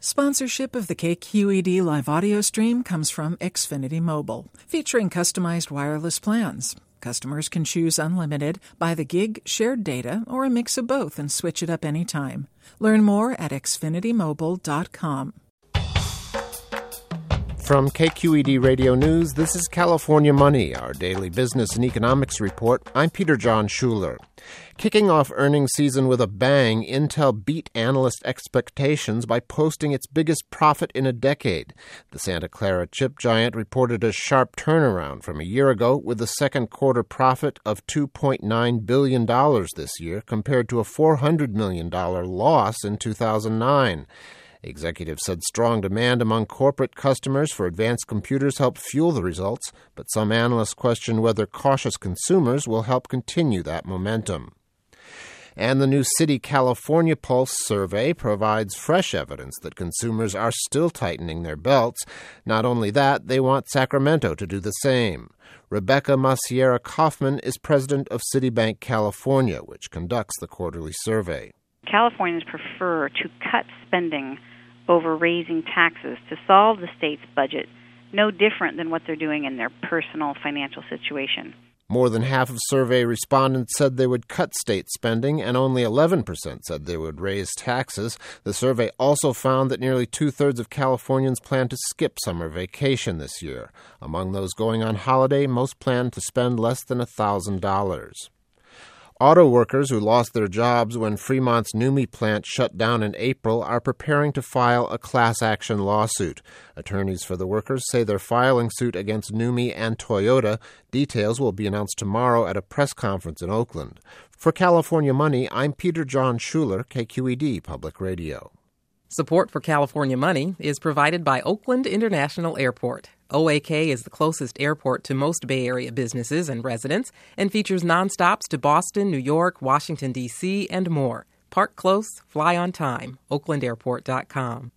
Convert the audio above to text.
Sponsorship of the KQED live audio stream comes from Xfinity Mobile, featuring customized wireless plans. Customers can choose unlimited, by the gig, shared data, or a mix of both and switch it up anytime. Learn more at xfinitymobile.com. From KQED Radio News, this is California Money, our daily business and economics report. I'm Peter Jon Shuler. Kicking off earnings season with a bang, Intel beat analyst expectations by posting its biggest profit in a decade. The Santa Clara chip giant reported a sharp turnaround from a year ago with a second quarter profit of $2.9 billion this year compared to a $400 million loss in 2009. Executives said strong demand among corporate customers for advanced computers helped fuel the results, but some analysts question whether cautious consumers will help continue that momentum. And the new Citi California Pulse survey provides fresh evidence that consumers are still tightening their belts. Not only that, they want Sacramento to do the same. Rebecca Macieira Kaufman is president of Citibank California, which conducts the quarterly survey. Californians prefer to cut spending over raising taxes to solve the state's budget, no different than what they're doing in their personal financial situation. More than half of survey respondents said they would cut state spending, and only 11% said they would raise taxes. The survey also found that nearly two thirds of Californians plan to skip summer vacation this year. Among those going on holiday, most plan to spend less than $1,000. Auto workers who lost their jobs when Fremont's NUMMI plant shut down in April are preparing to file a class action lawsuit. Attorneys for the workers say they're filing suit against NUMMI and Toyota. Details will be announced tomorrow at a press conference in Oakland. For California Money, I'm Peter Jon Shuler, KQED Public Radio. Support for California Money is provided by Oakland International Airport. OAK is the closest airport to most Bay Area businesses and residents and features nonstops to Boston, New York, Washington, D.C., and more. Park close, fly on time. OaklandAirport.com.